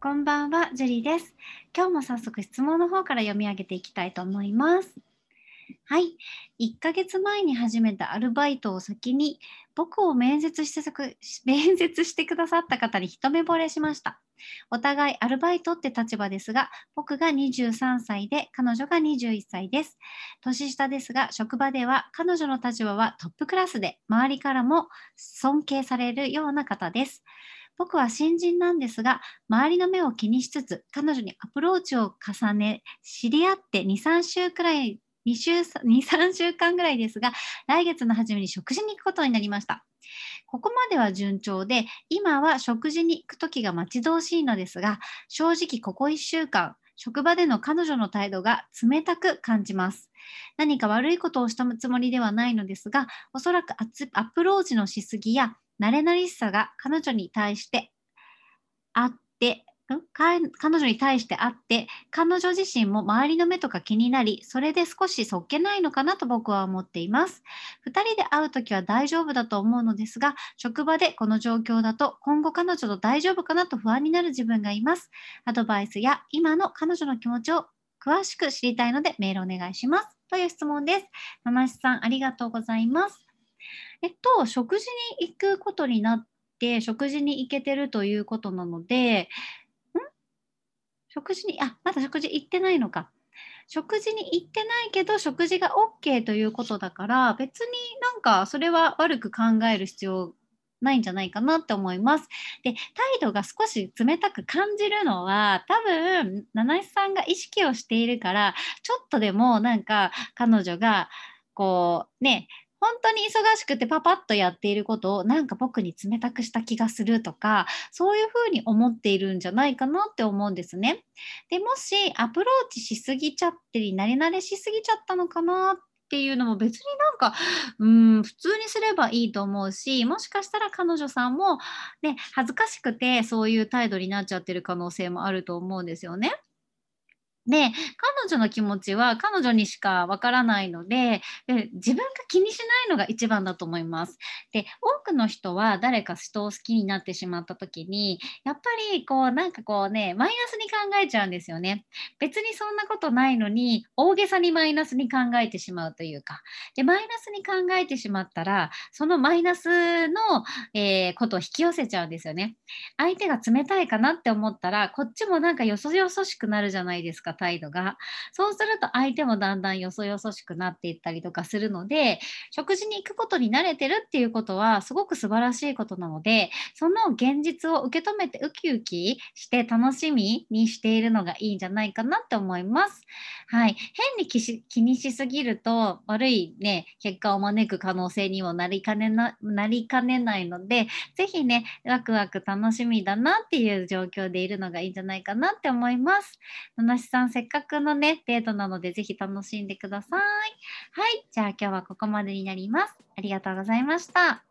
こんばんは、ジュリーです。今日も早速質問の方から読み上げていきたいと思います。はい。1ヶ月前に始めたアルバイトを先に僕を面接してく面接してくださった方に一目惚れしました。お互いアルバイトって立場ですが、僕が23歳で彼女が21歳です。年下ですが、職場では彼女の立場はトップクラスで、周りからも尊敬されるような方です。僕は新人なんですが、周りの目を気にしつつ、彼女にアプローチを重ね、知り合って2、3週くらい、2週、2、3週間ぐらいですが、来月の初めに食事に行くことになりました。ここまでは順調で、今は食事に行く時が待ち遠しいのですが、正直ここ1週間、職場での彼女の態度が冷たく感じます。何か悪いことをしたつもりではないのですが、おそらくアプローチのしすぎや慣れ慣れしさが彼女に対してあって、彼女に対してあって、彼女自身も周りの目とか気になり、それで少しそっけないのかなと僕は思っています。2人で会うときは大丈夫だと思うのですが、職場でこの状況だと今後彼女と大丈夫かなと不安になる自分がいます。アドバイスや今の彼女の気持ちを詳しく知りたいのでメールお願いします。という質問です。七七さん、ありがとうございます。えっと、食事に行くことになって、食事に行けてるということなので、ん？食事に、あ、まだ食事行ってないのか。食事に行ってないけど、食事が OK ということだから、別になんかそれは悪く考える必要ないんじゃないかなって思います。で、態度が少し冷たく感じるのは、多分、七七さんが意識をしているから、ちょっとでもなんか彼女が、こう、ね、本当に忙しくてパパッとやっていることをなんか僕に冷たくした気がするとかそういうふうに思っているんじゃないかなって思うんですね。でもしアプローチしすぎちゃってり慣れ慣れしすぎちゃったのかなっていうのも別になんかうん普通にすればいいと思うしもしかしたら彼女さんもね恥ずかしくてそういう態度になっちゃってる可能性もあると思うんですよね。で、彼女の気持ちは彼女にしかわからないのでで、自分が気にしないのが一番だと思います。で、多くの人は誰か人を好きになってしまった時に、やっぱりこうなんかこうね、マイナスに考えちゃうんですよね。別にそんなことないのに、大げさにマイナスに考えてしまうというか。で、マイナスに考えてしまったら、そのマイナスの、えーことを引き寄せちゃうんですよね。相手が冷たいかなって思ったら、こっちもなんかよそよそしくなるじゃないですか。態度が。そうすると相手もだんだんよそよそしくなっていったりとかするので、食事に行くことに慣れてるっていうことはすごく素晴らしいことなので、その現実を受け止めてウキウキして楽しみにしているのがいいんじゃないかなって思います。はい。変に気し気にしすぎると悪いね、結果を招く可能性にもなりかねな、なりかねないので、ぜひね、ワクワク楽しみだなっていう状況でいるのがいいんじゃないかなって思います。七七さん、せっかくのね、デートなので、ぜひ楽しんでください。はい。じゃあ今日はここまでになります。ありがとうございました。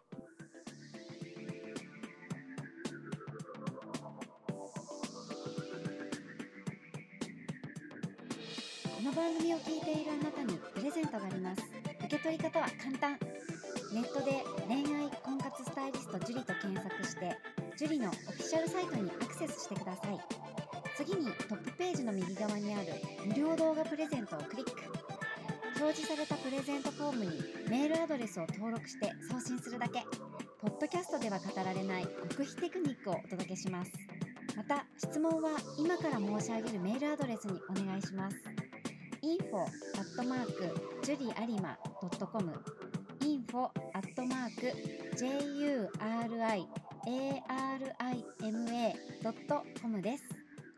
この番組を聞いているあなたにプレゼントがあります受け取り方は簡単ネットで恋愛婚活スタイリスト樹と検索して樹のオフィシャルサイトにアクセスしてください次にトップページの右側にある無料動画プレゼントをクリック。表示されたプレゼントフォームにメールアドレスを登録して送信するだけ。ポッドキャストでは語られない極秘テクニックをお届けします。また質問は今から申し上げるメールアドレスにお願いします。info.juriarima.com info.juriarima.com です。